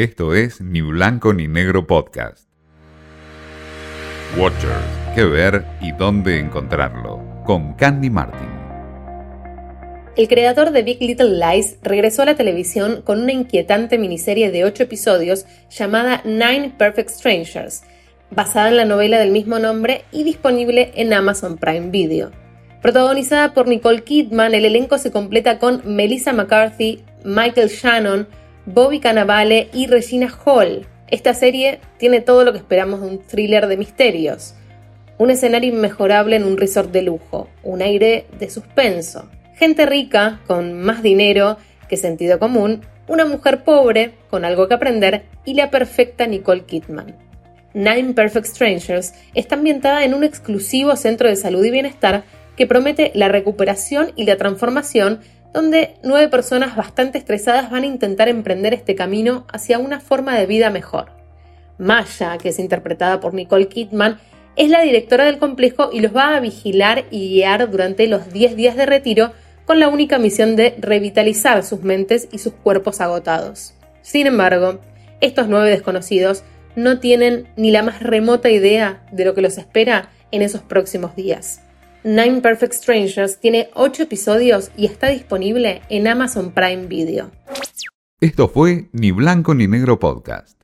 Esto es Ni Blanco ni Negro Podcast. Watchers, qué ver y dónde encontrarlo. Con Candy Martin. El creador de Big Little Lies regresó a la televisión con una inquietante miniserie de 8 episodios llamada Nine Perfect Strangers, basada en la novela del mismo nombre y disponible en Amazon Prime Video. Protagonizada por Nicole Kidman, el elenco se completa con Melissa McCarthy, Michael Shannon, Bobby Cannavale y Regina Hall. Esta serie tiene todo lo que esperamos de un thriller de misterios. Un escenario inmejorable en un resort de lujo, un aire de suspenso, gente rica con más dinero que sentido común, una mujer pobre con algo que aprender y la perfecta Nicole Kidman. Nine Perfect Strangers está ambientada en un exclusivo centro de salud y bienestar que promete la recuperación y la transformación donde nueve personas bastante estresadas van a intentar emprender este camino hacia una forma de vida mejor. Maya, que es interpretada por Nicole Kidman, es la directora del complejo y los va a vigilar y guiar durante los 10 días de retiro con la única misión de revitalizar sus mentes y sus cuerpos agotados. Sin embargo, estos nueve desconocidos no tienen ni la más remota idea de lo que los espera en esos próximos días. Nine Perfect Strangers tiene 8 episodios y está disponible en Amazon Prime Video. Esto fue Ni Blanco ni Negro Podcast.